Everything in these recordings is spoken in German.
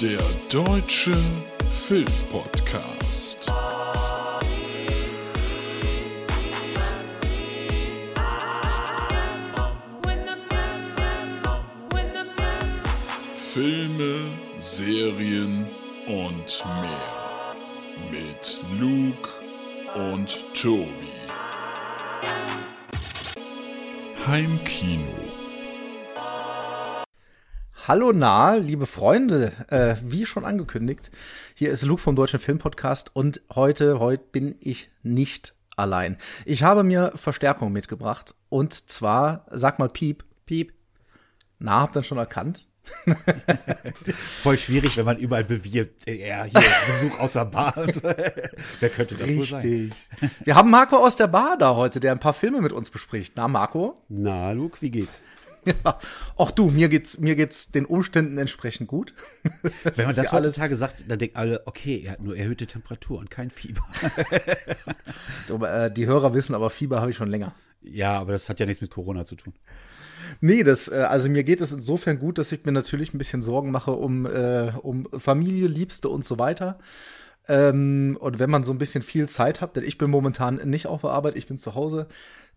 Der Deutsche Filmpodcast. Filme, Serien und mehr. Mit Luke und Tobi. Heimkino. Hallo nah, liebe Freunde, äh, wie schon angekündigt, hier ist Luke vom Deutschen Filmpodcast und heute, heute bin ich nicht allein. Ich habe mir Verstärkung mitgebracht und zwar, sag mal Piep, Piep. Na, habt ihr schon erkannt? Voll schwierig, wenn man überall bewirbt, ja, hier Besuch aus der Bar. Wer könnte das wohl sein? Richtig. Wir haben Marco aus der Bar da heute, der ein paar Filme mit uns bespricht. Na, Marco? Na, Luke, wie geht's? Ja. Auch du, mir geht's, mir geht's den Umständen entsprechend gut. Wenn man das ja alles- heutzutage sagt, dann denken alle, okay, er hat nur erhöhte Temperatur und kein Fieber. äh, die Hörer wissen, aber Fieber habe ich schon länger. ja, aber das hat ja nichts mit Corona zu tun. Nee, das, äh, also mir geht es insofern gut, dass ich mir natürlich ein bisschen Sorgen mache um, äh, um Familie, Liebste und so weiter. Ähm, und wenn man so ein bisschen viel Zeit hat, denn ich bin momentan nicht auf der Arbeit, ich bin zu Hause,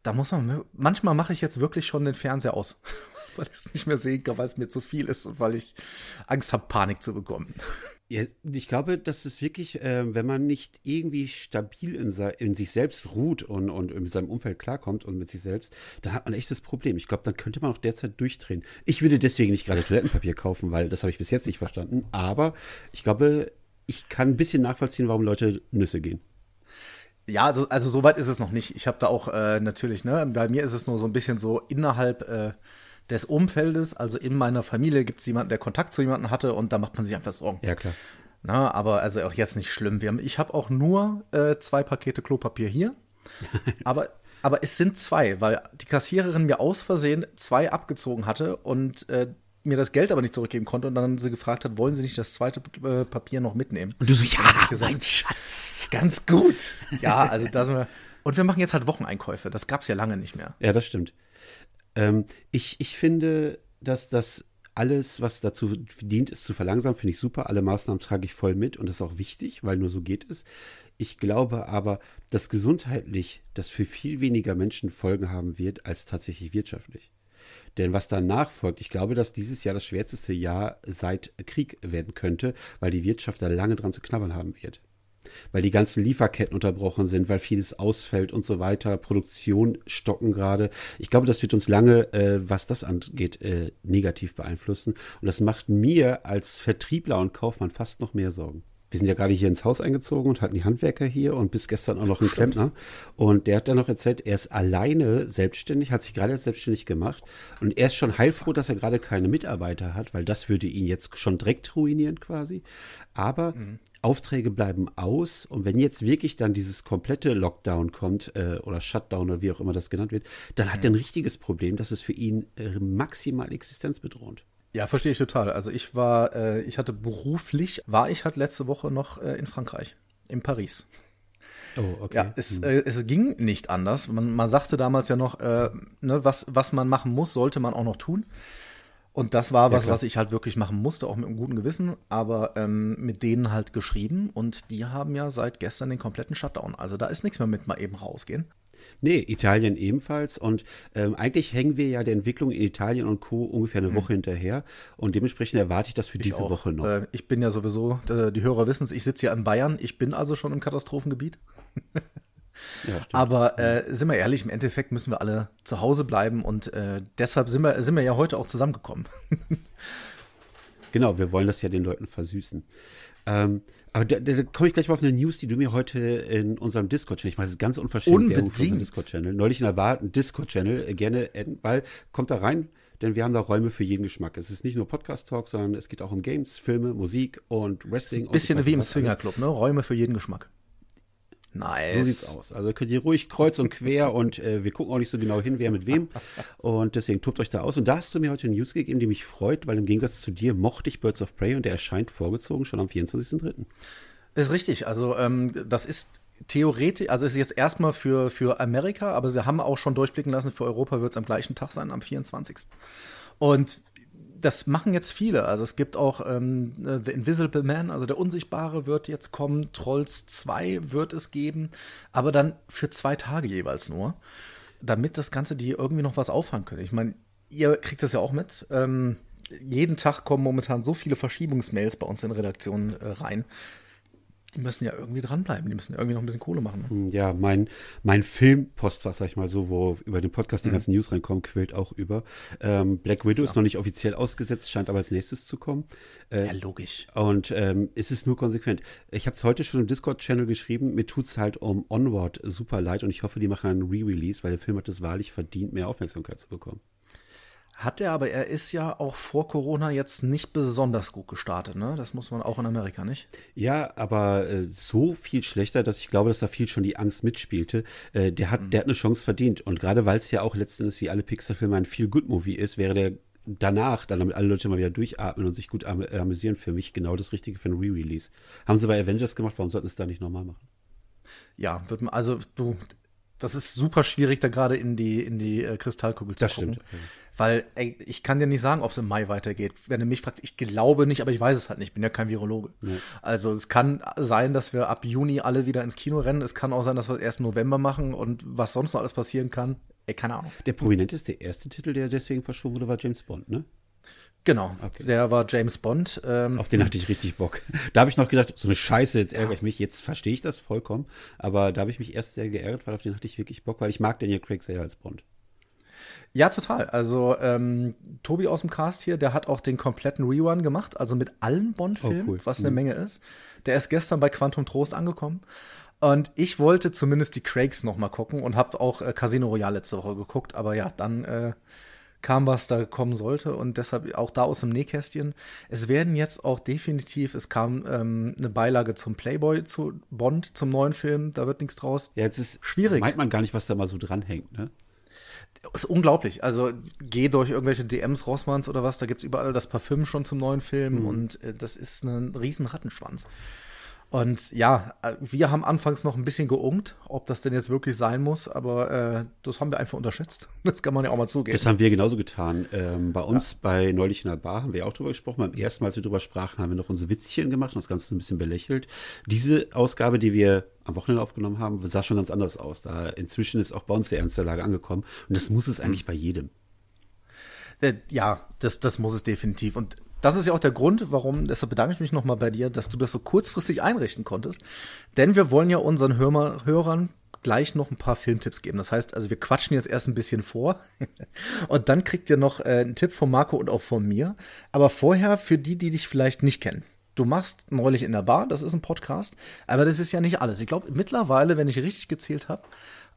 da muss man, manchmal mache ich jetzt wirklich schon den Fernseher aus, weil ich es nicht mehr sehen kann, weil es mir zu viel ist und weil ich Angst habe, Panik zu bekommen. Ja, ich glaube, das ist wirklich, äh, wenn man nicht irgendwie stabil in, in sich selbst ruht und, und mit seinem Umfeld klarkommt und mit sich selbst, dann hat man echt das Problem. Ich glaube, dann könnte man auch derzeit durchdrehen. Ich würde deswegen nicht gerade Toilettenpapier kaufen, weil das habe ich bis jetzt nicht verstanden. Aber ich glaube, ich kann ein bisschen nachvollziehen, warum Leute Nüsse gehen. Ja, also, also so weit ist es noch nicht. Ich habe da auch äh, natürlich, ne, bei mir ist es nur so ein bisschen so innerhalb äh, des Umfeldes, also in meiner Familie gibt es jemanden, der Kontakt zu jemandem hatte und da macht man sich einfach Sorgen. Ja, klar. Na, aber also auch jetzt nicht schlimm. Wir haben, ich habe auch nur äh, zwei Pakete Klopapier hier, aber, aber es sind zwei, weil die Kassiererin mir aus Versehen zwei abgezogen hatte und äh, mir das Geld aber nicht zurückgeben konnte und dann sie gefragt hat, wollen Sie nicht das zweite äh, Papier noch mitnehmen? Und du so, ja, gesagt. mein Schatz. Ganz gut. Ja, also da sind wir. Und wir machen jetzt halt Wocheneinkäufe. Das gab's ja lange nicht mehr. Ja, das stimmt. Ähm, ich, ich finde, dass das alles, was dazu dient, es zu verlangsamen, finde ich super. Alle Maßnahmen trage ich voll mit und das ist auch wichtig, weil nur so geht es. Ich glaube aber, dass gesundheitlich das für viel weniger Menschen Folgen haben wird, als tatsächlich wirtschaftlich. Denn was danach folgt, ich glaube, dass dieses Jahr das schwärzeste Jahr seit Krieg werden könnte, weil die Wirtschaft da lange dran zu knabbern haben wird weil die ganzen Lieferketten unterbrochen sind, weil vieles ausfällt und so weiter, Produktion stocken gerade. Ich glaube, das wird uns lange, äh, was das angeht, äh, negativ beeinflussen. Und das macht mir als Vertriebler und Kaufmann fast noch mehr Sorgen. Wir sind ja gerade hier ins Haus eingezogen und hatten die Handwerker hier und bis gestern auch noch einen Klempner. Und der hat dann noch erzählt, er ist alleine selbstständig, hat sich gerade erst selbstständig gemacht. Und er ist schon heilfroh, dass er gerade keine Mitarbeiter hat, weil das würde ihn jetzt schon direkt ruinieren quasi. Aber Aufträge bleiben aus. Und wenn jetzt wirklich dann dieses komplette Lockdown kommt äh, oder Shutdown oder wie auch immer das genannt wird, dann hat er ein richtiges Problem. Das ist für ihn äh, maximal existenzbedrohend. Ja, verstehe ich total. Also ich war, äh, ich hatte beruflich, war ich halt letzte Woche noch äh, in Frankreich, in Paris. Oh, okay. Ja, es, äh, es ging nicht anders. Man, man sagte damals ja noch, äh, ne, was, was man machen muss, sollte man auch noch tun. Und das war was, klar. was ich halt wirklich machen musste, auch mit einem guten Gewissen, aber ähm, mit denen halt geschrieben und die haben ja seit gestern den kompletten Shutdown. Also da ist nichts mehr mit mal eben rausgehen. Nee, Italien ebenfalls. Und ähm, eigentlich hängen wir ja der Entwicklung in Italien und Co. ungefähr eine Woche hinterher. Und dementsprechend erwarte ich das für diese auch. Woche noch. Äh, ich bin ja sowieso, äh, die Hörer wissen es, ich sitze ja in Bayern, ich bin also schon im Katastrophengebiet. ja. Aber äh, sind wir ehrlich, im Endeffekt müssen wir alle zu Hause bleiben und äh, deshalb sind wir, sind wir ja heute auch zusammengekommen. Genau, wir wollen das ja den Leuten versüßen. Ähm, aber da, da, komme ich gleich mal auf eine News, die du mir heute in unserem Discord-Channel, ich meine, das ist ganz unverschämt Werbung für unseren Unbedingt. Discord-Channel, neulich in der Bar, ein Discord-Channel, äh, gerne, adden, weil, kommt da rein, denn wir haben da Räume für jeden Geschmack. Es ist nicht nur Podcast-Talk, sondern es geht auch um Games, Filme, Musik und Wrestling. und Bisschen weiß wie im. Swingerclub, ne? Räume für jeden Geschmack. Nice. So sieht's aus. Also könnt ihr ruhig kreuz und quer und äh, wir gucken auch nicht so genau hin, wer mit wem. Und deswegen tobt euch da aus. Und da hast du mir heute eine News gegeben, die mich freut, weil im Gegensatz zu dir mochte ich Birds of Prey und der erscheint vorgezogen schon am 24.03. Ist richtig. Also ähm, das ist theoretisch, also ist jetzt erstmal für, für Amerika, aber sie haben auch schon durchblicken lassen, für Europa wird es am gleichen Tag sein, am 24. Und das machen jetzt viele. Also es gibt auch ähm, The Invisible Man, also der Unsichtbare wird jetzt kommen. Trolls 2 wird es geben, aber dann für zwei Tage jeweils nur, damit das Ganze die irgendwie noch was auffangen können. Ich meine, ihr kriegt das ja auch mit. Ähm, jeden Tag kommen momentan so viele Verschiebungsmails bei uns in Redaktionen äh, rein die müssen ja irgendwie dranbleiben, die müssen irgendwie noch ein bisschen Kohle machen. Ne? Hm, ja, mein, mein Filmpostfach, sag ich mal so, wo über den Podcast die mhm. ganzen News reinkommen, quillt auch über. Ähm, Black Widow ja. ist noch nicht offiziell ausgesetzt, scheint aber als nächstes zu kommen. Äh, ja, logisch. Und ähm, es ist nur konsequent. Ich habe es heute schon im Discord-Channel geschrieben, mir tut es halt um Onward super leid und ich hoffe, die machen einen Re-Release, weil der Film hat es wahrlich verdient, mehr Aufmerksamkeit zu bekommen. Hat er, aber er ist ja auch vor Corona jetzt nicht besonders gut gestartet, ne? Das muss man auch in Amerika, nicht? Ja, aber äh, so viel schlechter, dass ich glaube, dass da viel schon die Angst mitspielte. Äh, der, hat, mhm. der hat eine Chance verdient. Und gerade weil es ja auch letztendlich wie alle Pixar-Filme ein viel Good Movie ist, wäre der danach, dann damit alle Leute mal wieder durchatmen und sich gut am amüsieren, für mich genau das Richtige für ein Re-Release. Haben sie bei Avengers gemacht, warum sollten sie es da nicht nochmal machen? Ja, wird man, also du, das ist super schwierig, da gerade in die, in die äh, Kristallkugel zu das gucken. Stimmt. Weil ey, ich kann dir nicht sagen, ob es im Mai weitergeht. Wenn du mich fragst, ich glaube nicht, aber ich weiß es halt nicht. Ich bin ja kein Virologe. Ja. Also es kann sein, dass wir ab Juni alle wieder ins Kino rennen. Es kann auch sein, dass wir es erst im November machen und was sonst noch alles passieren kann. Ey, keine Ahnung. Der prominenteste erste Titel, der deswegen verschoben wurde, war James Bond, ne? Genau, okay. der war James Bond. Ähm, Auf den hatte ich richtig Bock. Da habe ich noch gedacht, so eine Scheiße, jetzt ärgere ich mich. Jetzt verstehe ich das vollkommen. Aber da habe ich mich erst sehr geärgert, weil auf den hatte ich wirklich Bock, weil ich mag Daniel Craig sehr als Bond. Ja, total. Also ähm, Tobi aus dem Cast hier, der hat auch den kompletten Rerun gemacht, also mit allen Bond-Filmen, oh, cool. was eine mhm. Menge ist. Der ist gestern bei Quantum Trost angekommen. Und ich wollte zumindest die Craigs noch mal gucken und habe auch äh, Casino Royale letzte Woche geguckt. Aber ja, dann äh, kam, was da kommen sollte. Und deshalb auch da aus dem Nähkästchen. Es werden jetzt auch definitiv, es kam ähm, eine Beilage zum Playboy zu Bond, zum neuen Film. Da wird nichts draus. Ja, jetzt ist schwierig. Meint man gar nicht, was da mal so dranhängt, ne? ist unglaublich. Also geh durch irgendwelche DMs Rossmanns oder was, da gibt es überall das Parfüm schon zum neuen Film mhm. und äh, das ist ein riesen Rattenschwanz. Und ja, äh, wir haben anfangs noch ein bisschen geungt, ob das denn jetzt wirklich sein muss, aber äh, das haben wir einfach unterschätzt. Das kann man ja auch mal zugeben. Das haben wir genauso getan. Ähm, bei uns, ja. bei Neulich in der Bar, haben wir auch drüber gesprochen. Beim ersten Mal, als wir drüber sprachen, haben wir noch unsere Witzchen gemacht und das Ganze so ein bisschen belächelt. Diese Ausgabe, die wir am Wochenende aufgenommen haben, sah schon ganz anders aus. Da inzwischen ist auch bei uns der Ernst der Lage angekommen und das muss es eigentlich mhm. bei jedem. Äh, ja, das, das muss es definitiv. Und das ist ja auch der Grund, warum, deshalb bedanke ich mich nochmal bei dir, dass du das so kurzfristig einrichten konntest. Denn wir wollen ja unseren Hör Hörern gleich noch ein paar Filmtipps geben. Das heißt, also wir quatschen jetzt erst ein bisschen vor und dann kriegt ihr noch äh, einen Tipp von Marco und auch von mir. Aber vorher für die, die dich vielleicht nicht kennen. Du machst neulich in der Bar, das ist ein Podcast, aber das ist ja nicht alles. Ich glaube, mittlerweile, wenn ich richtig gezählt habe,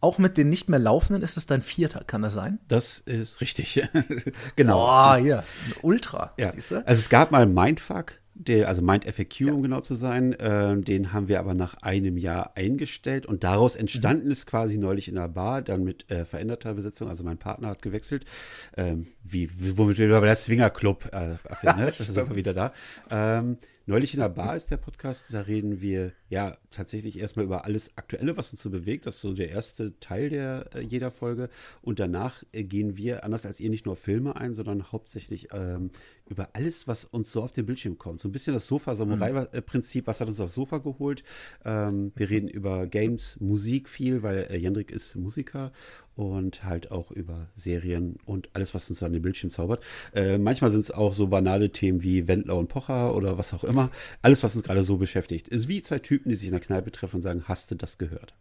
auch mit den nicht mehr laufenden ist es dein vierter, kann das sein? Das ist richtig. genau. Oh, hier, ein Ultra. Ja. Siehst du? Also es gab mal Mindfuck, der, also MindFAQ, ja. um genau zu sein. Äh, den haben wir aber nach einem Jahr eingestellt und daraus entstanden mhm. ist quasi neulich in der Bar, dann mit äh, veränderter Besetzung. Also mein Partner hat gewechselt. Ähm, wie, womit wir bei der Swinger Club, äh, ne? da sind wir wieder da. Ähm, Neulich in der Bar ist der Podcast, da reden wir ja tatsächlich erstmal über alles Aktuelle, was uns so bewegt. Das ist so der erste Teil der äh, jeder Folge. Und danach äh, gehen wir, anders als ihr, nicht nur Filme ein, sondern hauptsächlich ähm, über alles, was uns so auf den Bildschirm kommt. So ein bisschen das Sofa-Samurai-Prinzip, was hat uns aufs Sofa geholt. Ähm, wir reden über Games, Musik viel, weil äh, Jendrik ist Musiker und halt auch über Serien und alles, was uns an den Bildschirm zaubert. Äh, manchmal sind es auch so banale Themen wie Wendler und Pocher oder was auch immer. Alles, was uns gerade so beschäftigt. Ist wie zwei Typen, die sich in der Kneipe treffen und sagen, hast du das gehört?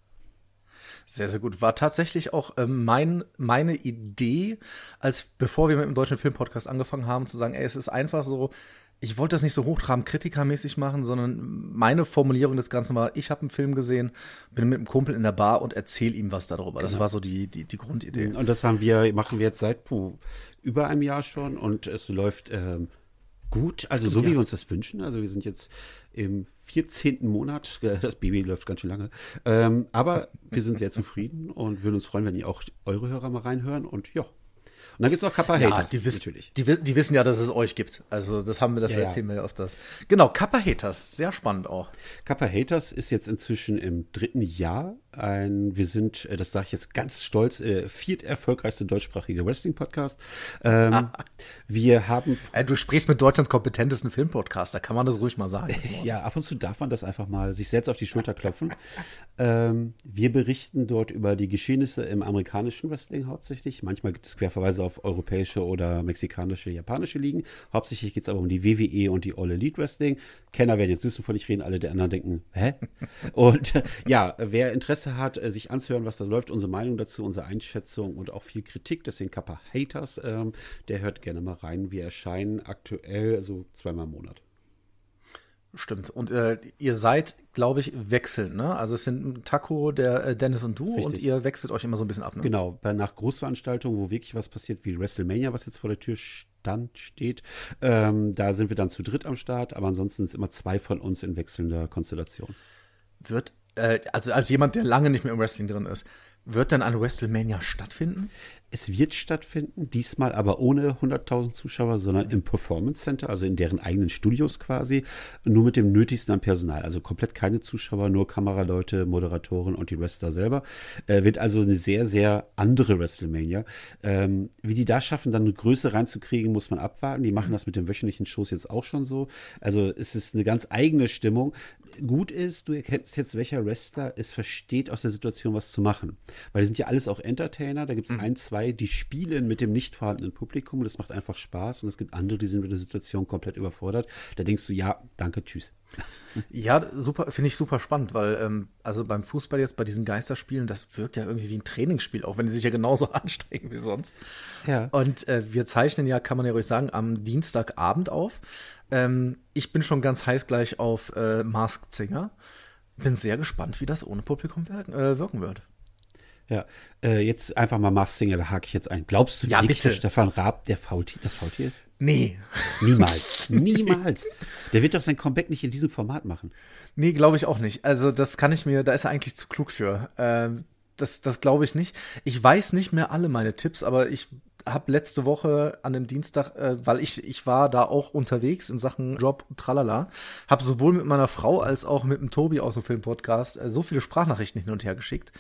Sehr, sehr gut. War tatsächlich auch ähm, mein, meine Idee, als bevor wir mit dem deutschen Filmpodcast angefangen haben, zu sagen, ey, es ist einfach so, ich wollte das nicht so hochtrabend kritikermäßig machen, sondern meine Formulierung des Ganzen war, ich habe einen Film gesehen, bin mit einem Kumpel in der Bar und erzähle ihm was darüber. Genau. Das war so die, die, die Grundidee. Und das haben wir, machen wir jetzt seit puh, über einem Jahr schon und es läuft ähm, gut, also so ja. wie wir uns das wünschen. Also wir sind jetzt im 14. Monat, das Baby läuft ganz schön lange, ähm, aber wir sind sehr zufrieden und würden uns freuen, wenn ihr auch eure Hörer mal reinhören und ja, und dann gibt es noch Kappa Haters. Ja, die, wiss, natürlich. Die, die, wissen ja, dass es euch gibt. Also das haben wir, das ja, erzählen wir ja öfters. Genau, Kappa Haters, sehr spannend auch. Kappa Haters ist jetzt inzwischen im dritten Jahr ein, wir sind, äh, das sage ich jetzt ganz stolz, äh, viert erfolgreichste deutschsprachige Wrestling-Podcast. Ähm, wir haben. Äh, du sprichst mit Deutschlands kompetentesten Filmpodcast, da kann man das ruhig mal sagen. ja, ab und zu darf man das einfach mal sich selbst auf die Schulter klopfen. ähm, wir berichten dort über die Geschehnisse im amerikanischen Wrestling hauptsächlich. Manchmal gibt es Querverweise auf europäische oder mexikanische, japanische Ligen. Hauptsächlich geht es aber um die WWE und die All Elite Wrestling. Kenner werden jetzt wissen, von ich reden, alle der anderen denken, hä? Und äh, ja, wer Interesse hat, äh, sich anzuhören, was da läuft, unsere Meinung dazu, unsere Einschätzung und auch viel Kritik, deswegen Kappa Haters, ähm, der hört gerne mal rein. Wir erscheinen aktuell so zweimal im Monat. Stimmt. Und äh, ihr seid, glaube ich, wechselnd, ne? Also es sind Taco, der äh, Dennis und du Richtig. und ihr wechselt euch immer so ein bisschen ab, ne? Genau, bei nach Großveranstaltungen, wo wirklich was passiert, wie WrestleMania, was jetzt vor der Tür stand, steht, ähm, da sind wir dann zu dritt am Start, aber ansonsten sind immer zwei von uns in wechselnder Konstellation. Wird, äh, also als jemand, der lange nicht mehr im Wrestling drin ist, wird dann eine WrestleMania stattfinden? Es wird stattfinden, diesmal aber ohne 100.000 Zuschauer, sondern im Performance Center, also in deren eigenen Studios quasi, nur mit dem Nötigsten an Personal. Also komplett keine Zuschauer, nur Kameraleute, Moderatoren und die Wrestler selber. Äh, wird also eine sehr, sehr andere WrestleMania. Ähm, wie die da schaffen, dann eine Größe reinzukriegen, muss man abwarten. Die machen das mit den wöchentlichen Shows jetzt auch schon so. Also es ist eine ganz eigene Stimmung gut ist, du erkennst jetzt, welcher Wrestler es versteht, aus der Situation was zu machen. Weil die sind ja alles auch Entertainer. Da gibt es mhm. ein, zwei zwei, die spielen mit dem nicht vorhandenen Publikum. Das macht einfach Spaß. Und es gibt andere, die sind mit der Situation komplett überfordert. Da denkst du, ja, danke, tschüss. Ja, super, finde ich super spannend, weil ähm, also beim Fußball jetzt bei diesen Geisterspielen, das wirkt ja irgendwie wie ein Trainingsspiel, auch wenn die sich ja genauso anstrengen wie sonst. Ja. Und äh, wir zeichnen ja, kann man ja ruhig sagen, am Dienstagabend auf. Ähm, ich bin schon ganz heiß gleich auf äh, Masked Singer. Bin sehr gespannt, wie das ohne Publikum wirken, äh, wirken wird. Ja, äh, jetzt einfach mal Mars Singer, da hake ich jetzt ein. Glaubst du ja, wirklich, dass Stefan Raab der Faultier, das Faultier ist? Nee. Niemals. Niemals. Der wird doch sein Comeback nicht in diesem Format machen. Nee, glaube ich auch nicht. Also, das kann ich mir, da ist er eigentlich zu klug für. Ähm, das das glaube ich nicht. Ich weiß nicht mehr alle meine Tipps, aber ich habe letzte Woche an dem Dienstag, äh, weil ich ich war da auch unterwegs in Sachen Job tralala, habe sowohl mit meiner Frau als auch mit dem Tobi aus dem Filmpodcast äh, so viele Sprachnachrichten hin und her geschickt.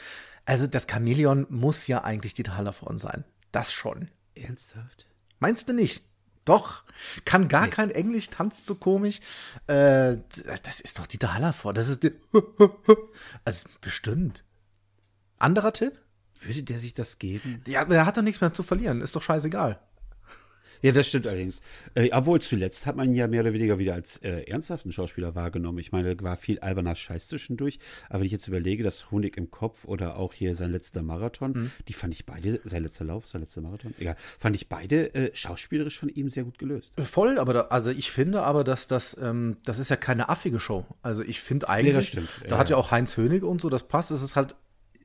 Also das Chamäleon muss ja eigentlich die Hallervorden sein. Das schon. Ernsthaft? Meinst du nicht? Doch. Kann gar nee. kein Englisch, tanzt so komisch. Äh, das ist doch die Hallervorden. Das ist die Also bestimmt. Anderer Tipp? Würde der sich das geben? Ja, der hat doch nichts mehr zu verlieren. Ist doch scheißegal. Ja, das stimmt allerdings. Äh, obwohl zuletzt hat man ihn ja mehr oder weniger wieder als äh, ernsthaften Schauspieler wahrgenommen. Ich meine, da war viel alberner Scheiß zwischendurch. Aber wenn ich jetzt überlege, das Honig im Kopf oder auch hier sein letzter Marathon, mhm. die fand ich beide, sein letzter Lauf, sein letzter Marathon, egal, fand ich beide äh, schauspielerisch von ihm sehr gut gelöst. Voll, aber da, also ich finde aber, dass das, ähm, das ist ja keine affige Show. Also ich finde eigentlich, nee, das stimmt. da ja, hat ja auch Heinz Hönig und so, das passt. Es ist halt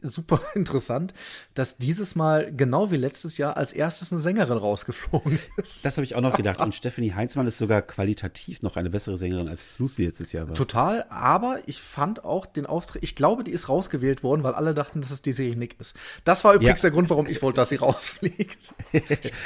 super interessant, dass dieses Mal genau wie letztes Jahr als erstes eine Sängerin rausgeflogen ist. Das habe ich auch noch gedacht. Und Stephanie Heinzmann ist sogar qualitativ noch eine bessere Sängerin als Lucy letztes Jahr war. Total, aber ich fand auch den Auftritt, ich glaube, die ist rausgewählt worden, weil alle dachten, dass es die Serie Nick ist. Das war übrigens ja. der Grund, warum ich wollte, dass sie rausfliegt.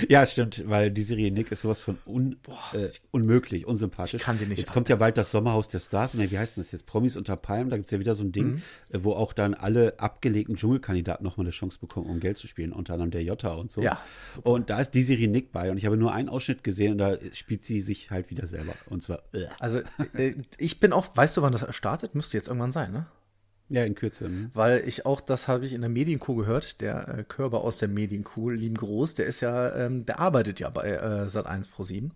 ja, stimmt, weil die Serie Nick ist sowas von un, äh, unmöglich, unsympathisch. Ich kann die nicht. Jetzt an. kommt ja bald das Sommerhaus der Stars. Nee, wie heißt denn das jetzt? Promis unter Palmen. Da gibt es ja wieder so ein Ding, mhm. wo auch dann alle abgelegt überlegten Dschungelkandidaten nochmal eine Chance bekommen, um Geld zu spielen, unter anderem der Jota und so. Ja. Und da ist die Serie Nick bei und ich habe nur einen Ausschnitt gesehen und da spielt sie sich halt wieder selber. Und zwar. Äh. Also äh, ich bin auch, weißt du, wann das startet? Müsste jetzt irgendwann sein, ne? Ja, in Kürze. Ne? Weil ich auch, das habe ich in der Medienkuh gehört, der äh, Körper aus der Medienkuh, lieben Groß, der ist ja, ähm, der arbeitet ja bei äh, Sat1 Pro 7.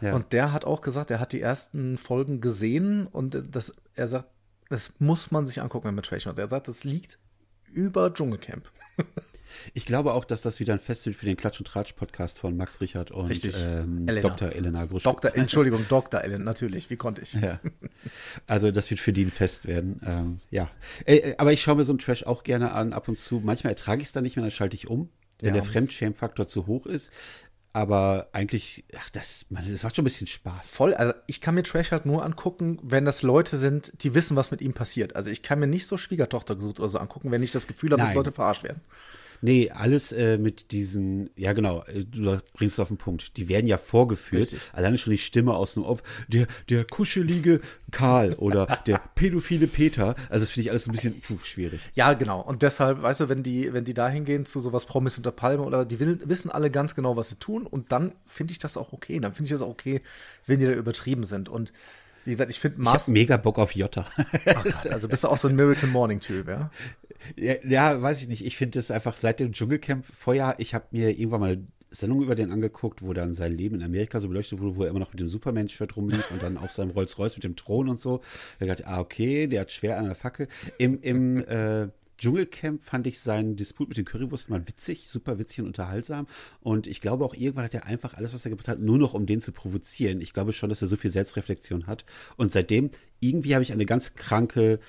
Ja. Und der hat auch gesagt, er hat die ersten Folgen gesehen und das, er sagt, das muss man sich angucken, wenn man Trash macht. Er sagt, das liegt über Dschungelcamp. ich glaube auch, dass das wieder ein Fest wird für den Klatsch und Tratsch Podcast von Max Richard und Richtig. Ähm, Elena. Dr. Elena Grusch. Dr. Entschuldigung, Dr. Elena, natürlich, wie konnte ich? Ja. Also das wird für die ein Fest werden. Ähm, ja. Äh, äh, aber ich schaue mir so einen Trash auch gerne an, ab und zu. Manchmal ertrage ich es dann nicht mehr, dann schalte ich um. Wenn ja. der Fremdschämfaktor zu hoch ist, aber eigentlich, ach, das, man, das macht schon ein bisschen Spaß. Voll, also ich kann mir Trash halt nur angucken, wenn das Leute sind, die wissen, was mit ihm passiert. Also ich kann mir nicht so Schwiegertochter gesucht oder so angucken, wenn ich das Gefühl habe, dass Leute verarscht werden. Nee, alles äh, mit diesen, ja genau, äh, du bringst es auf den Punkt. Die werden ja vorgeführt. Richtig. Alleine schon die Stimme aus dem Off. Der, der kuschelige Karl oder der pädophile Peter. Also das finde ich alles ein bisschen puh, schwierig. Ja, genau. Und deshalb, weißt du, wenn die, wenn die da hingehen zu sowas Promis unter Palme oder die will, wissen alle ganz genau, was sie tun und dann finde ich das auch okay. Dann finde ich das auch okay, wenn die da übertrieben sind. Und wie gesagt, ich finde Ich habe Mars. mega Bock auf Jota. Ach Gott, also bist du auch so ein Miracle Morning Typ, ja? Ja, ja, weiß ich nicht. Ich finde es einfach seit dem Dschungelcamp vorher, ich habe mir irgendwann mal Sendung über den angeguckt, wo dann sein Leben in Amerika so beleuchtet wurde, wo er immer noch mit dem Superman-Shirt rumlief und dann auf seinem Rolls-Royce mit dem Thron und so. Da dachte ah, okay, der hat schwer an der Fackel. Im, im äh, Dschungelcamp fand ich seinen Disput mit den Currywursten mal witzig, super witzig und unterhaltsam. Und ich glaube auch irgendwann hat er einfach alles, was er gemacht hat, nur noch um den zu provozieren. Ich glaube schon, dass er so viel Selbstreflexion hat. Und seitdem, irgendwie habe ich eine ganz kranke,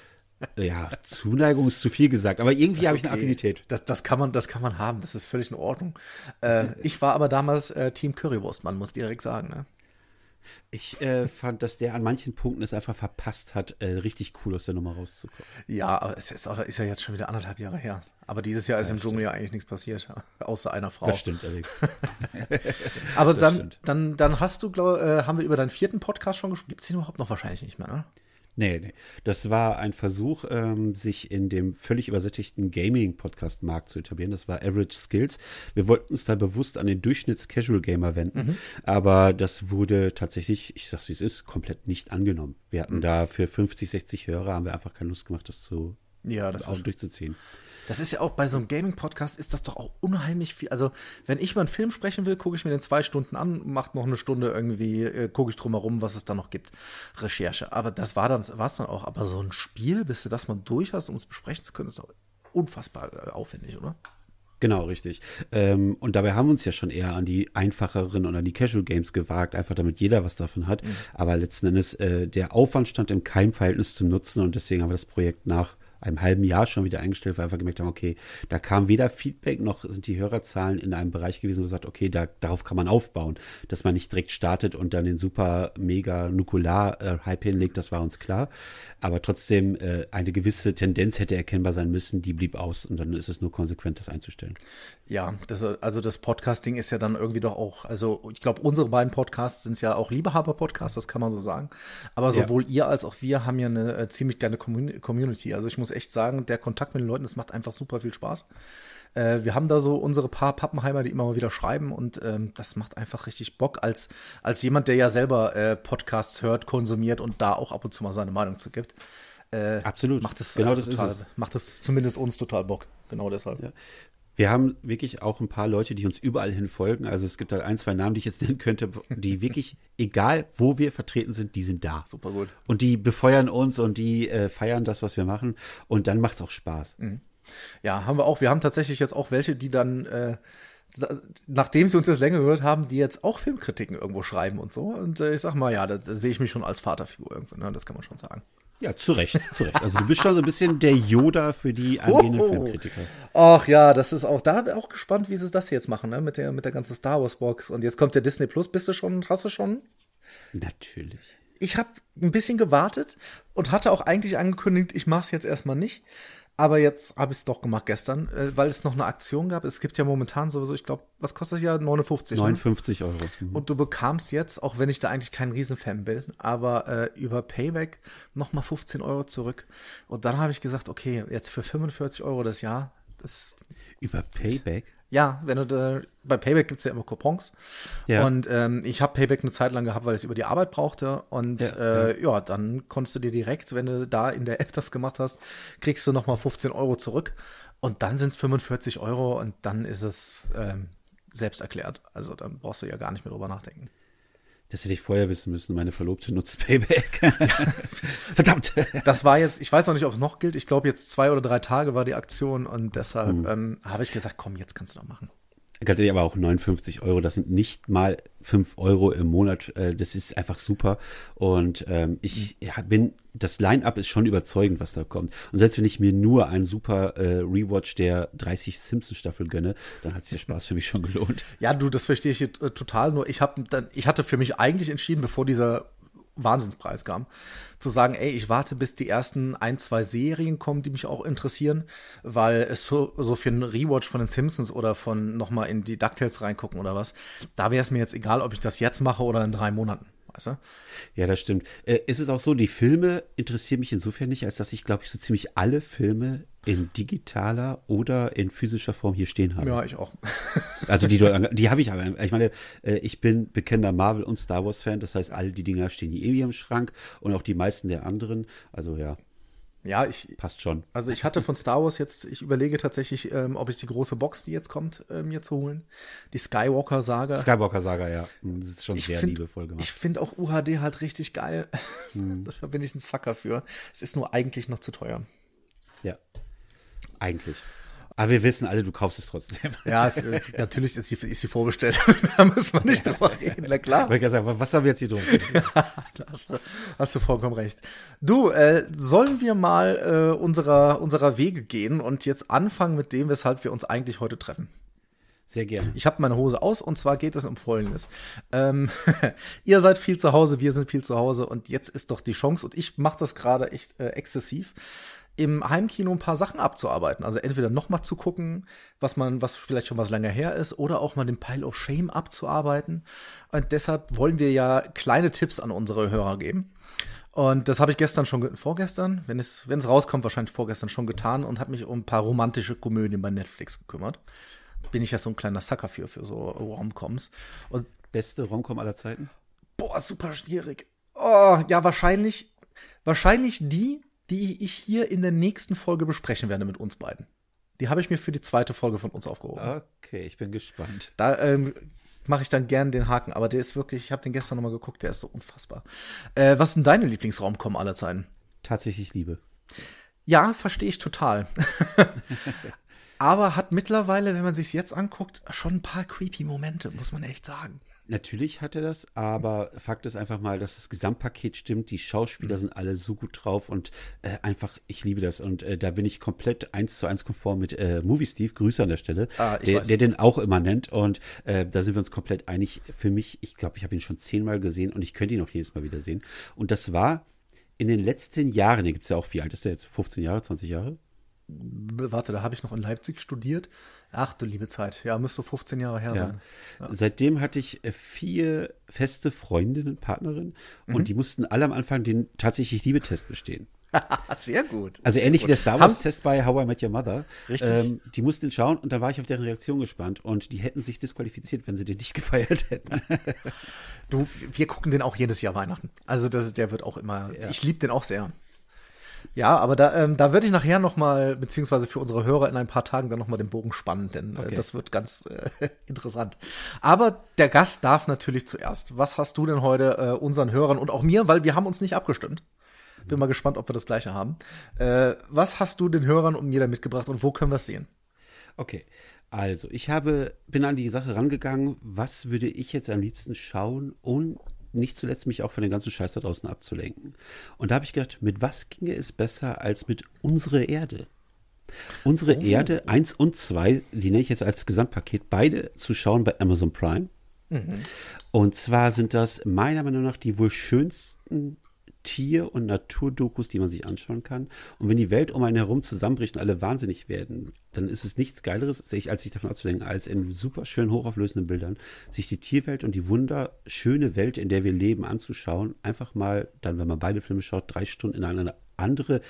ja, Zuneigung ist zu viel gesagt, aber irgendwie habe ich eine Okay. Affinität. Das, das, kann man, das kann man haben, das ist völlig in Ordnung. Äh, ich war aber damals äh, Team Currywurstmann, muss ich direkt sagen. Ne? Ich äh, fand, dass der an manchen Punkten es einfach verpasst hat, äh, richtig cool aus der Nummer rauszukommen. Ja, aber es ist, auch, ist ja jetzt schon wieder anderthalb Jahre her. Aber dieses Jahr ist im Dschungel ja eigentlich nichts passiert, außer einer Frau. Das stimmt, Alex. Aber das dann, stimmt. dann, dann hast du, glaub, äh, haben wir über deinen vierten Podcast schon gesprochen. Gibt es den überhaupt noch wahrscheinlich nicht mehr, ne? Nee, nee. Das war ein Versuch, ähm, sich in dem völlig übersättigten Gaming-Podcast-Markt zu etablieren. Das war Average Skills. Wir wollten uns da bewusst an den Durchschnitts-Casual-Gamer wenden. Aber das wurde tatsächlich, ich sag's wie es ist, komplett nicht angenommen. Wir hatten da für 50, 60 Hörer haben wir einfach keine Lust gemacht, das zu Ja, das auch durchzuziehen. Das ist ja auch bei so einem Gaming-Podcast ist das doch auch unheimlich viel. Also, wenn ich über einen Film sprechen will, gucke ich mir den zwei Stunden an, macht noch eine Stunde irgendwie, äh, gucke ich drum herum, was es da noch gibt. Recherche. Aber das war dann, war's dann auch. Aber so ein Spiel, bis du das mal durch hast, um es besprechen zu können, ist doch unfassbar äh, aufwendig, oder? Genau, richtig. Ähm, und dabei haben wir uns ja schon eher an die einfacheren und an die Casual Games gewagt, einfach damit jeder was davon hat. Aber letzten Endes, äh, der Aufwand stand im Keimverhältnis zum Nutzen und deswegen haben wir das Projekt nach einem halben Jahr schon wieder eingestellt, weil wir einfach gemerkt haben, okay, da kam weder Feedback noch sind die Hörerzahlen in einem Bereich gewesen, wo man sagt, okay, da, darauf kann man aufbauen, dass man nicht direkt startet und dann den super mega Nukular-Hype hinlegt, das war uns klar. Aber trotzdem äh, eine gewisse Tendenz hätte erkennbar sein müssen, die blieb aus und dann ist es nur konsequent, das einzustellen. Ja, das, also das Podcasting ist ja dann irgendwie doch auch, also ich glaube, unsere beiden Podcasts sind ja auch Liebehaber-Podcasts, das kann man so sagen. Aber Ja. sowohl ihr als auch wir haben ja eine äh, ziemlich geile Commun Community. Also ich muss echt sagen, der Kontakt mit den Leuten, das macht einfach super viel Spaß. Äh, wir haben da so unsere paar Pappenheimer, die immer mal wieder schreiben und ähm, das macht einfach richtig Bock als, als jemand, der ja selber äh, Podcasts hört, konsumiert und da auch ab und zu mal seine Meinung zu gibt. Äh, Absolut. Macht es Genau das ist total, es. Macht es zumindest uns total Bock. Genau deshalb. Ja. Wir haben wirklich auch ein paar Leute, die uns überall hin folgen. Also es gibt da ein, zwei Namen, die ich jetzt nennen könnte, die wirklich, egal wo wir vertreten sind, die sind da. Super gut. Und die befeuern uns und die äh, feiern das, was wir machen. Und dann macht es auch Spaß. Ja, haben wir auch. Wir haben tatsächlich jetzt auch welche, die dann, äh, nachdem sie uns das länger gehört haben, die jetzt auch Filmkritiken irgendwo schreiben und so. Und äh, ich sag mal, ja, da, da sehe ich mich schon als Vaterfigur irgendwo, ne? Das kann man schon sagen. Ja, zu Recht, zu Recht. Also du bist schon so ein bisschen der Yoda für die angehenden Oho. Filmkritiker. Ach ja, das ist auch, da bin ich auch gespannt, wie sie das jetzt machen, ne? Mit der, mit der ganzen Star Wars Box. Und jetzt kommt der Disney Plus. Bist du schon, hast du schon? Natürlich. Ich habe ein bisschen gewartet und hatte auch eigentlich angekündigt, ich mache es jetzt erstmal nicht. Aber jetzt habe ich es doch gemacht gestern, äh, weil es noch eine Aktion gab. Es gibt ja momentan sowieso, ich glaube, was kostet das ja? 59. ne? 59 Euro. Mhm. Und du bekamst jetzt, auch wenn ich da eigentlich kein Riesenfan bin, aber äh, über Payback nochmal 15 Euro zurück. Und dann habe ich gesagt, okay, jetzt für 45 Euro das Jahr, das Über Payback. Ja, wenn du da, bei Payback gibt's ja immer Coupons. Ja. Und ähm, ich habe Payback eine Zeit lang gehabt, weil ich es über die Arbeit brauchte. Und Ja, äh, ja. dann konntest du dir direkt, wenn du da in der App das gemacht hast, kriegst du nochmal 15 Euro zurück. Und dann sind's 45 Euro und dann ist es ähm, selbst erklärt. Also dann brauchst du ja gar nicht mehr drüber nachdenken. Das hätte ich vorher wissen müssen. Meine Verlobte nutzt Payback. Verdammt. Das war jetzt, ich weiß noch nicht, ob es noch gilt. Ich glaube, jetzt zwei oder drei Tage war die Aktion und deshalb Mhm. ähm, habe ich gesagt, komm, jetzt kannst du doch machen. Ganz ehrlich, aber auch 59 Euro, das sind nicht mal 5 Euro im Monat. äh, Das ist einfach super. Und ähm, ich ja, bin, das Line-Up ist schon überzeugend, was da kommt. Und selbst wenn ich mir nur einen super äh, Rewatch der 30 Simpsons-Staffel gönne, dann hat sich der Spaß für mich schon gelohnt. Ja, du, das verstehe ich äh, total. Nur ich dann, ich hatte für mich eigentlich entschieden, bevor dieser Wahnsinnspreis kam. Zu sagen, ey, ich warte, bis die ersten ein, zwei Serien kommen, die mich auch interessieren, weil es so, so für einen Rewatch von den Simpsons oder von nochmal in die DuckTales reingucken oder was, da wäre es mir jetzt egal, ob ich das jetzt mache oder in drei Monaten. Weißt du? Ja, das stimmt. Äh, ist es auch so, die Filme interessieren mich insofern nicht, als dass ich, glaube ich, so ziemlich alle Filme in digitaler oder in physischer Form hier stehen habe. Ja, ich auch. Also die, die habe ich aber. Ich meine, äh, ich bin bekennender Marvel- und Star Wars-Fan, das heißt, all die Dinger stehen hier ewig im Schrank und auch die meisten der anderen. Also ja. Ja, ich. Passt schon. Also ich hatte von Star Wars jetzt, ich überlege tatsächlich, ähm, ob ich die große Box, die jetzt kommt, äh, mir zu holen. Die Skywalker-Saga. Skywalker-Saga, ja. Das ist schon ich sehr find, liebevoll gemacht. Ich finde auch UHD halt richtig geil. Hm. Da bin ich ein Sucker für. Es ist nur eigentlich noch zu teuer. Ja. Eigentlich. Aber wir wissen alle, du kaufst es trotzdem. Ja, es, äh, natürlich ist sie, ist sie vorbestellt. da muss man nicht drüber reden, na klar. Ich sagen, was sollen wir jetzt hier tun? hast, du, hast du vollkommen recht. Du, äh, sollen wir mal äh, unserer, unserer Wege gehen und jetzt anfangen mit dem, weshalb wir uns eigentlich heute treffen? Sehr gerne. Ich habe meine Hose aus und zwar geht es um Folgendes. Ähm, ihr seid viel zu Hause, wir sind viel zu Hause und jetzt ist doch die Chance und ich mache das gerade echt äh, exzessiv im Heimkino ein paar Sachen abzuarbeiten. Also entweder nochmal zu gucken, was man, was vielleicht schon was länger her ist, oder auch mal den Pile of Shame abzuarbeiten. Und deshalb wollen wir ja kleine Tipps an unsere Hörer geben. Und das habe ich gestern schon, vorgestern, wenn es, wenn es rauskommt, wahrscheinlich vorgestern schon getan und habe mich um ein paar romantische Komödien bei Netflix gekümmert. Bin ich ja so ein kleiner Sucker für, für so Romcoms. Und Beste Romcom aller Zeiten? Boah, super schwierig. Oh, ja, wahrscheinlich, wahrscheinlich die, die ich hier in der nächsten Folge besprechen werde mit uns beiden. Die habe ich mir für die zweite Folge von uns aufgehoben. Okay, ich bin gespannt. Da ähm, mache ich dann gern den Haken, aber der ist wirklich, ich habe den gestern nochmal geguckt, der ist so unfassbar. Äh, was sind deine Lieblingsraumkommen aller Zeiten? Tatsächlich Liebe. Ja, verstehe ich total. aber hat mittlerweile, wenn man sich jetzt anguckt, schon ein paar creepy Momente, muss man echt sagen. Natürlich hat er das, aber Fakt ist einfach mal, dass das Gesamtpaket stimmt. Die Schauspieler mhm. sind alle so gut drauf und äh, einfach, ich liebe das. Und äh, da bin ich komplett eins zu eins konform mit äh, Movie Steve, Grüße an der Stelle, ah, der, der, den auch immer nennt. Und äh, da sind wir uns komplett einig. Für mich, ich glaube, ich habe ihn schon zehnmal gesehen und ich könnte ihn auch jedes Mal wieder sehen. Und das war in den letzten Jahren, hier gibt es ja auch, wie alt ist der jetzt? 15 Jahre, 20 Jahre? Warte, da habe ich noch in Leipzig studiert. Ach du liebe Zeit, ja, müsste 15 Jahre her ja. sein. Ja. Seitdem hatte ich äh, vier feste Freundinnen, Partnerinnen mhm. und die mussten alle am Anfang den tatsächlich Liebetest bestehen. Sehr gut. Also Sehr ähnlich gut. wie der Star Wars-Test bei How I Met Your Mother. Richtig. Ähm, die mussten schauen und da war ich auf deren Reaktion gespannt und die hätten sich disqualifiziert, wenn sie den nicht gefeiert hätten. du, wir gucken den auch jedes Jahr Weihnachten. Also das, der wird auch immer, ja. ich liebe den auch sehr. Ja, aber da, ähm, da würde ich nachher noch mal, beziehungsweise für unsere Hörer in ein paar Tagen dann noch mal den Bogen spannen, denn äh, okay. äh, das wird ganz äh, interessant. Aber der Gast darf natürlich zuerst. Was hast du denn heute äh, unseren Hörern und auch mir, weil wir haben uns nicht abgestimmt. Bin mal gespannt, ob wir das gleiche haben. Äh, was hast du den Hörern und mir da mitgebracht und wo können wir es sehen? Okay, also ich habe, bin an die Sache rangegangen, was würde ich jetzt am liebsten schauen und nicht zuletzt mich auch von den ganzen Scheiß da draußen abzulenken. Und da habe ich gedacht, mit was ginge es besser als mit unsere Erde? Unsere oh. Erde 1 und 2, die nenne ich jetzt als Gesamtpaket, beide zu schauen bei Amazon Prime. Mhm. Und zwar sind das meiner Meinung nach die wohl schönsten Tier- und Naturdokus, die man sich anschauen kann. Und wenn die Welt um einen herum zusammenbricht und alle wahnsinnig werden, dann ist es nichts Geileres, als sich davon abzudenken, als in super schön hochauflösenden Bildern sich die Tierwelt und die wunderschöne Welt, in der wir leben, anzuschauen. Einfach mal dann, wenn man beide Filme schaut, drei Stunden in eine andere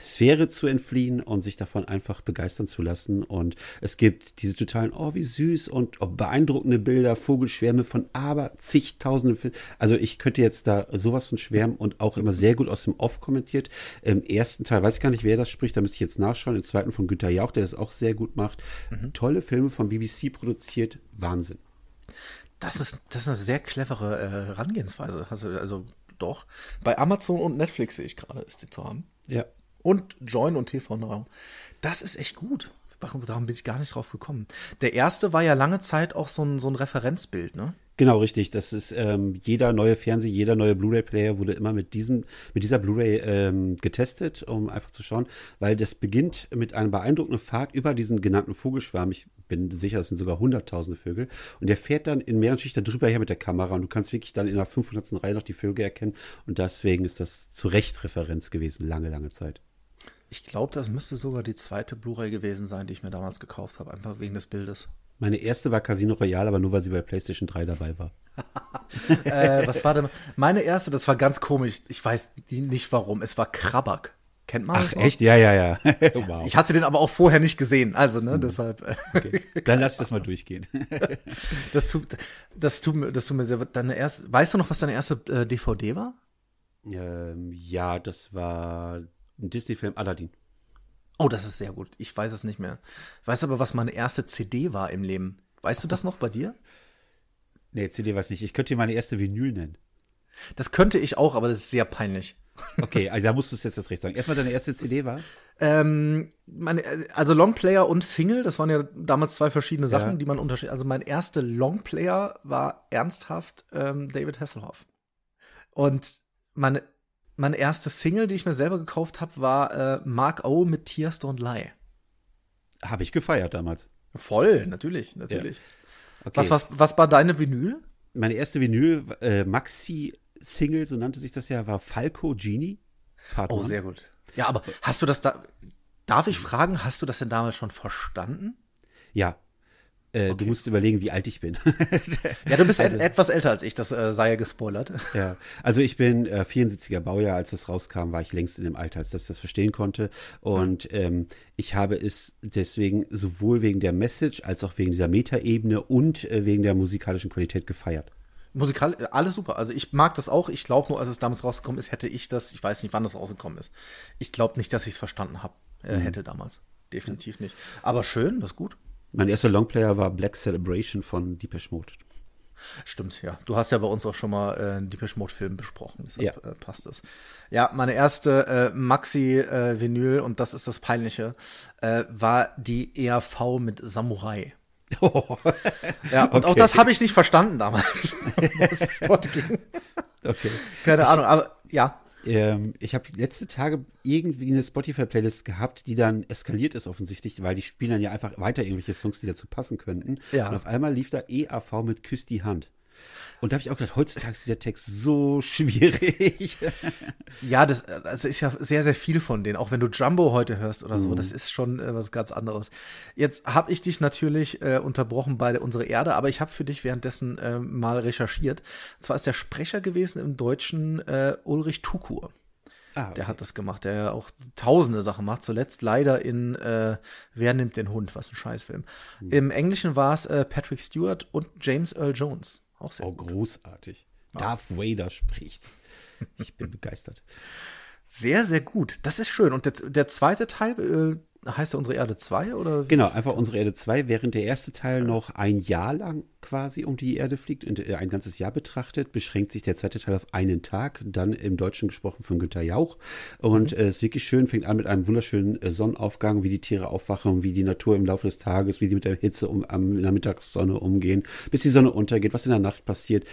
Sphäre zu entfliehen und sich davon einfach begeistern zu lassen. Und es gibt diese totalen, oh, wie süß und oh, beeindruckende Bilder, Vogelschwärme von aber zigtausenden Filmen. Also ich könnte jetzt da sowas von schwärmen und auch immer sehr gut aus dem Off kommentiert. Im ersten Teil weiß ich gar nicht, wer das spricht, da müsste ich jetzt nachschauen. Im zweiten von Günter Jauch, der das auch sehr gut macht. Mhm. Tolle Filme von BBC produziert. Wahnsinn. Das ist, das ist eine sehr clevere äh, Herangehensweise. Also, also doch. Bei Amazon und Netflix sehe ich gerade, ist die zu haben. Ja. Und Join und TV Now. Das ist echt gut. Warum, darum bin ich gar nicht drauf gekommen. Der erste war ja lange Zeit auch so ein, so ein Referenzbild, ne? Genau, richtig. Das ist ähm, jeder neue Fernseher, jeder neue Blu-ray-Player wurde immer mit diesem, mit dieser Blu-ray ähm, getestet, um einfach zu schauen, weil das beginnt mit einer beeindruckenden Fahrt über diesen genannten Vogelschwarm. Ich bin sicher, es sind sogar hunderttausende Vögel. Und der fährt dann in mehreren Schichten drüber her mit der Kamera und du kannst wirklich dann in der 500. Reihe noch die Vögel erkennen. Und deswegen ist das zu Recht Referenz gewesen, lange, lange Zeit. Ich glaube, das müsste sogar die zweite Blu-ray gewesen sein, die ich mir damals gekauft habe, einfach wegen des Bildes. Meine erste war Casino Royale, aber nur weil sie bei PlayStation 3 dabei war. äh, was war denn? Meine erste, das war ganz komisch. Ich weiß nicht warum. Es war Krabak. Kennt man Ach, das? noch? echt? Ja, ja, ja. wow. Ich hatte den aber auch vorher nicht gesehen, also ne, deshalb. äh, okay. Dann lass das mal durchgehen. Das tut, das tut, mir- das tut mir sehr. Deine erste, weißt du noch, was deine erste äh, DVD war? ähm, ja, das war ein Disney-Film Aladdin. Oh, das ist sehr gut. Ich weiß es nicht mehr. Weißt aber, was meine erste CD war im Leben? Weißt du das noch bei dir? Nee, CD weiß nicht. Ich könnte dir meine erste Vinyl nennen. Das könnte ich auch, aber das ist sehr peinlich. Okay, also da musst du es jetzt das recht sagen. Erstmal deine erste CD war? Ähm, meine, also Longplayer und Single, das waren ja damals zwei verschiedene Sachen, Ja. die man unterschied. Also mein erster Longplayer war ernsthaft ähm, David Hasselhoff. Und meine, meine erste Single, die ich mir selber gekauft habe, war äh, Mark O mit Tears Don't Lie. Habe ich gefeiert damals. Voll, natürlich, natürlich. Okay. Was, was, was war deine Vinyl? Meine erste Vinyl, äh, Maxi-Single, so nannte sich das ja, war Falco Genie. Part Oh, sehr gut. Ja, aber hast du das da. Darf ich fragen, hast du das denn damals schon verstanden? Ja. Äh, Du musst überlegen, wie alt ich bin. Ja, du bist et etwas älter als ich, das äh, sei ja gespoilert. Ja, also ich bin äh, 74er Baujahr, als das rauskam, war ich längst in dem Alter, als dass ich das verstehen konnte. Und ähm, ich habe es deswegen sowohl wegen der Message als auch wegen dieser Metaebene und äh, wegen der musikalischen Qualität gefeiert. Musikal, äh, alles super. Also ich mag das auch. Ich glaube nur, als es damals rausgekommen ist, hätte ich das, ich weiß nicht, wann das rausgekommen ist. Ich glaube nicht, dass ich es verstanden habe, äh, hätte damals. Definitiv nicht. Aber schön, das ist gut. Mein erster Longplayer war Black Celebration von Depeche Mode. Stimmt, ja. Du hast ja bei uns auch schon mal äh, einen Depeche Mode Film besprochen, deshalb Ja. äh, passt es. Ja, meine erste äh, Maxi-Vinyl, und das ist das Peinliche, äh, war die ERV mit Samurai. Ja, und auch Okay. das habe ich nicht verstanden damals, was es dort ging. Okay. Keine Ahnung, aber ja. Ähm, ich habe letzte Tage irgendwie eine Spotify-Playlist gehabt, die dann eskaliert ist offensichtlich, weil die spielen dann ja einfach weiter irgendwelche Songs, die dazu passen könnten. Ja. Und auf einmal lief da EAV mit Küss die Hand. Und da habe ich auch gedacht, heutzutage ist dieser Text so schwierig. Ja, das, das ist ja sehr, sehr viel von denen. Auch wenn du Jumbo heute hörst oder so, das ist schon äh, was ganz anderes. Jetzt habe ich dich natürlich äh, unterbrochen bei der, Unsere Erde, aber ich habe für dich währenddessen äh, mal recherchiert. Und zwar ist der Sprecher gewesen im Deutschen äh, Ulrich Tukur. ah, Der hat das gemacht, der ja auch tausende Sachen macht. Zuletzt leider in äh, Wer nimmt den Hund? Was ein Scheißfilm. Im Englischen war es äh, Patrick Stewart und James Earl Jones. Auch sehr oh, gut. großartig. Darth Vader spricht. Ich bin begeistert. Sehr, sehr gut. Das ist schön. Und der, der zweite Teil, äh, heißt er Unsere Erde 2 oder? Genau, einfach unsere Erde 2, während der erste Teil noch ein Jahr lang quasi um die Erde fliegt und äh, ein ganzes Jahr betrachtet, beschränkt sich der zweite Teil auf einen Tag, dann im Deutschen gesprochen von Günter Jauch. Und äh, es ist wirklich schön, fängt an mit einem wunderschönen äh, Sonnenaufgang, wie die Tiere aufwachen, wie die Natur im Laufe des Tages, wie die mit der Hitze um, am, in der Mittagssonne umgehen, bis die Sonne untergeht, was in der Nacht passiert.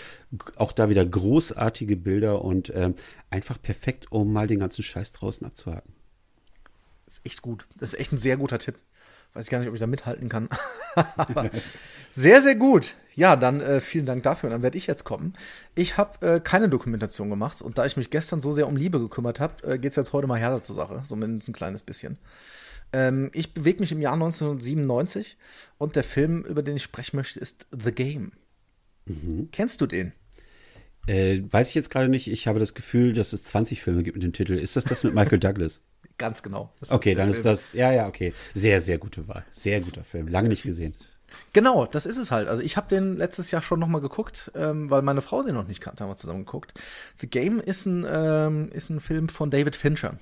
Auch da wieder großartige Bilder und ähm, einfach perfekt, um mal den ganzen Scheiß draußen abzuhaken. Das ist echt gut. Das ist echt ein sehr guter Tipp. Weiß ich gar nicht, ob ich da mithalten kann. Sehr, sehr gut. Ja, dann äh, vielen Dank dafür. Und dann werde ich jetzt kommen. Ich habe äh, keine Dokumentation gemacht und da ich mich gestern so sehr um Liebe gekümmert habe, äh, geht es jetzt heute mal härter zur Sache. Zumindest ein kleines bisschen. Ähm, ich bewege mich im Jahr 1997 und der Film, über den ich sprechen möchte, ist The Game. Kennst du den? Äh, weiß ich jetzt gerade nicht. Ich habe das Gefühl, dass es 20 Filme gibt mit dem Titel. Ist das das mit Michael Douglas? Ganz genau. Das Okay, dann ist Film. das, ja, ja, okay. Sehr, sehr gute Wahl. Sehr guter Film. Lange nicht gesehen. Genau, das ist es halt. Also ich habe den letztes Jahr schon noch mal geguckt, ähm, weil meine Frau den noch nicht kannte, haben wir zusammen geguckt. The Game ist ein, ähm, ist ein Film von David Fincher.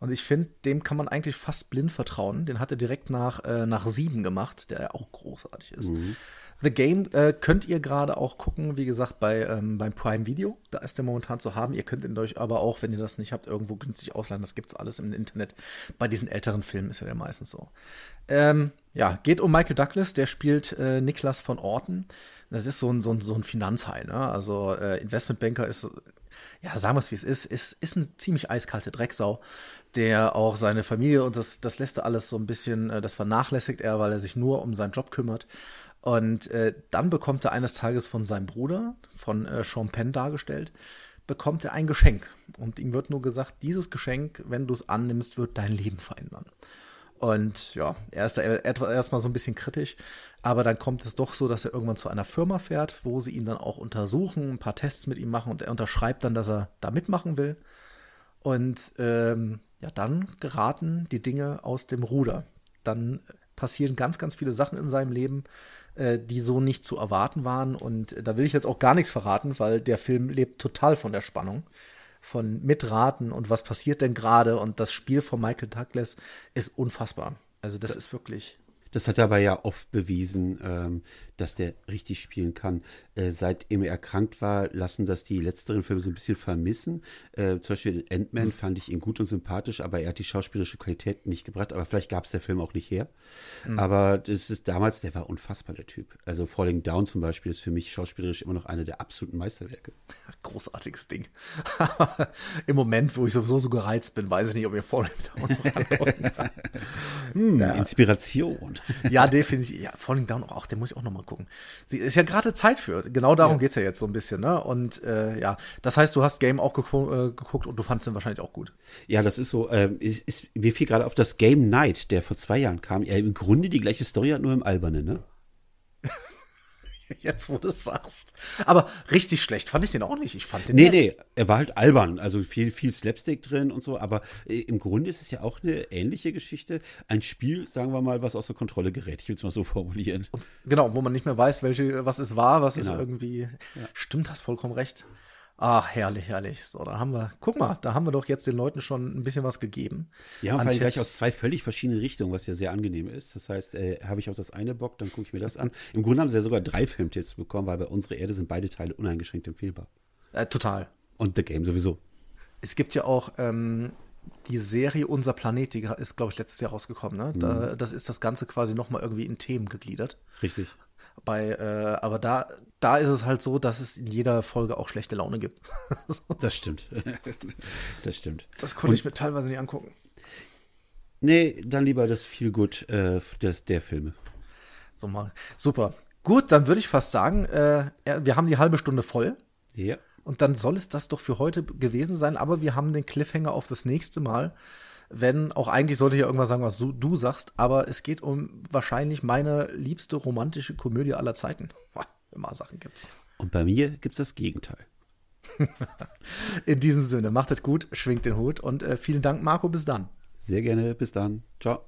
Und ich finde, dem kann man eigentlich fast blind vertrauen. Den hat er direkt nach, äh, nach Sieben gemacht, der ja auch großartig ist. The Game äh, könnt ihr gerade auch gucken, wie gesagt, bei, ähm, beim Prime Video. Da ist der momentan zu haben. Ihr könnt ihn euch aber auch, wenn ihr das nicht habt, irgendwo günstig ausleihen. Das gibt's alles im Internet. Bei diesen älteren Filmen ist ja der meistens so. Ähm, ja, geht um Michael Douglas, der spielt äh, Niklas von Orten. Das ist so ein, so ein, so ein Finanzhai, ne? Also äh, Investmentbanker ist, ja, sagen wir es wie es ist, ist, ist eine ziemlich eiskalte Drecksau, der auch seine Familie und das, das lässt er alles so ein bisschen, äh, das vernachlässigt er, weil er sich nur um seinen Job kümmert. Und äh, dann bekommt er eines Tages von seinem Bruder, von äh, Sean Penn dargestellt, bekommt er ein Geschenk. Und ihm wird nur gesagt, dieses Geschenk, wenn du es annimmst, wird dein Leben verändern. Und ja, er ist da erstmal so ein bisschen kritisch, aber dann kommt es doch so, dass er irgendwann zu einer Firma fährt, wo sie ihn dann auch untersuchen, ein paar Tests mit ihm machen und er unterschreibt dann, dass er da mitmachen will. Und ähm, ja, dann geraten die Dinge aus dem Ruder. Dann passieren ganz, ganz viele Sachen in seinem Leben, äh, die so nicht zu erwarten waren. Und da will ich jetzt auch gar nichts verraten, weil der Film lebt total von der Spannung von Mitraten und was passiert denn gerade und das Spiel von Michael Douglas ist unfassbar. Also das, das ist wirklich das hat er aber ja oft bewiesen, ähm, dass der richtig spielen kann. Äh, seitdem er erkrankt war, lassen das die letzteren Filme so ein bisschen vermissen. Äh, zum Beispiel Ant-Man mhm. fand ich ihn gut und sympathisch, aber er hat die schauspielerische Qualität nicht gebracht. Aber vielleicht gab es der Film auch nicht her. Mhm. Aber das ist damals, der war unfassbar, der Typ. Also Falling Down zum Beispiel ist für mich schauspielerisch immer noch eine der absoluten Meisterwerke. Großartiges Ding. Im Moment, wo ich sowieso so gereizt bin, weiß ich nicht, ob wir Falling Down noch. Hm, ja. Inspiration ja, definitiv. Ja, Falling Down auch, den muss ich auch noch mal gucken. Sie ist ja gerade Zeit für. Genau darum ja. geht's ja jetzt so ein bisschen, ne? Und äh, ja, das heißt, du hast Game auch geguckt, äh, geguckt und du fandest den wahrscheinlich auch gut. Ja, das ist so. Ähm, ist, ist, mir fiel gerade auf das Game Night, der vor zwei Jahren kam. Ja, im Grunde die gleiche Story hat nur im Albernen, ne? Jetzt, wo du es sagst. Aber richtig schlecht fand ich den auch nicht. Ich fand den. Nee, nett. nee, er war halt albern. Also viel, viel Slapstick drin und so. Aber äh, im Grunde ist es ja auch eine ähnliche Geschichte. Ein Spiel, sagen wir mal, was außer Kontrolle gerät. Ich will es mal so formulieren. Und, genau, wo man nicht mehr weiß, welche, was es war, was genau. es irgendwie. Ja. Stimmt, hast vollkommen recht. Ach, herrlich, herrlich. So, dann haben wir, guck mal, da haben wir doch jetzt den Leuten schon ein bisschen was gegeben. Ja, und gleich aus zwei völlig verschiedenen Richtungen, was ja sehr angenehm ist. Das heißt, äh, habe ich auch das eine Bock, dann gucke ich mir das an. Im Grunde haben sie ja sogar drei Filmtipps bekommen, weil bei Unsere Erde sind beide Teile uneingeschränkt empfehlbar. Äh, total. Und The Game sowieso. Es gibt ja auch ähm, die Serie Unser Planet, die ist, glaube ich, letztes Jahr rausgekommen. Ne? Da, mhm. Das ist das Ganze quasi nochmal irgendwie in Themen gegliedert. Richtig. Bei, äh, aber da, da ist es halt so, dass es in jeder Folge auch schlechte Laune gibt. so. Das stimmt. das stimmt. Das konnte Und, ich mir teilweise nicht angucken. Nee, dann lieber das viel gut äh, der Filme. So mal. Super. Gut, dann würde ich fast sagen, äh, wir haben die halbe Stunde voll. Ja. Und dann soll es das doch für heute gewesen sein, aber wir haben den Cliffhanger auf das nächste Mal wenn auch eigentlich sollte ich ja irgendwas sagen, was du, du sagst, aber es geht um wahrscheinlich meine liebste romantische Komödie aller Zeiten. Immer Sachen gibt's. Und bei mir gibt's das Gegenteil. In diesem Sinne, macht es gut, schwingt den Hut und äh, vielen Dank, Marco. Bis dann. Sehr gerne, bis dann. Ciao.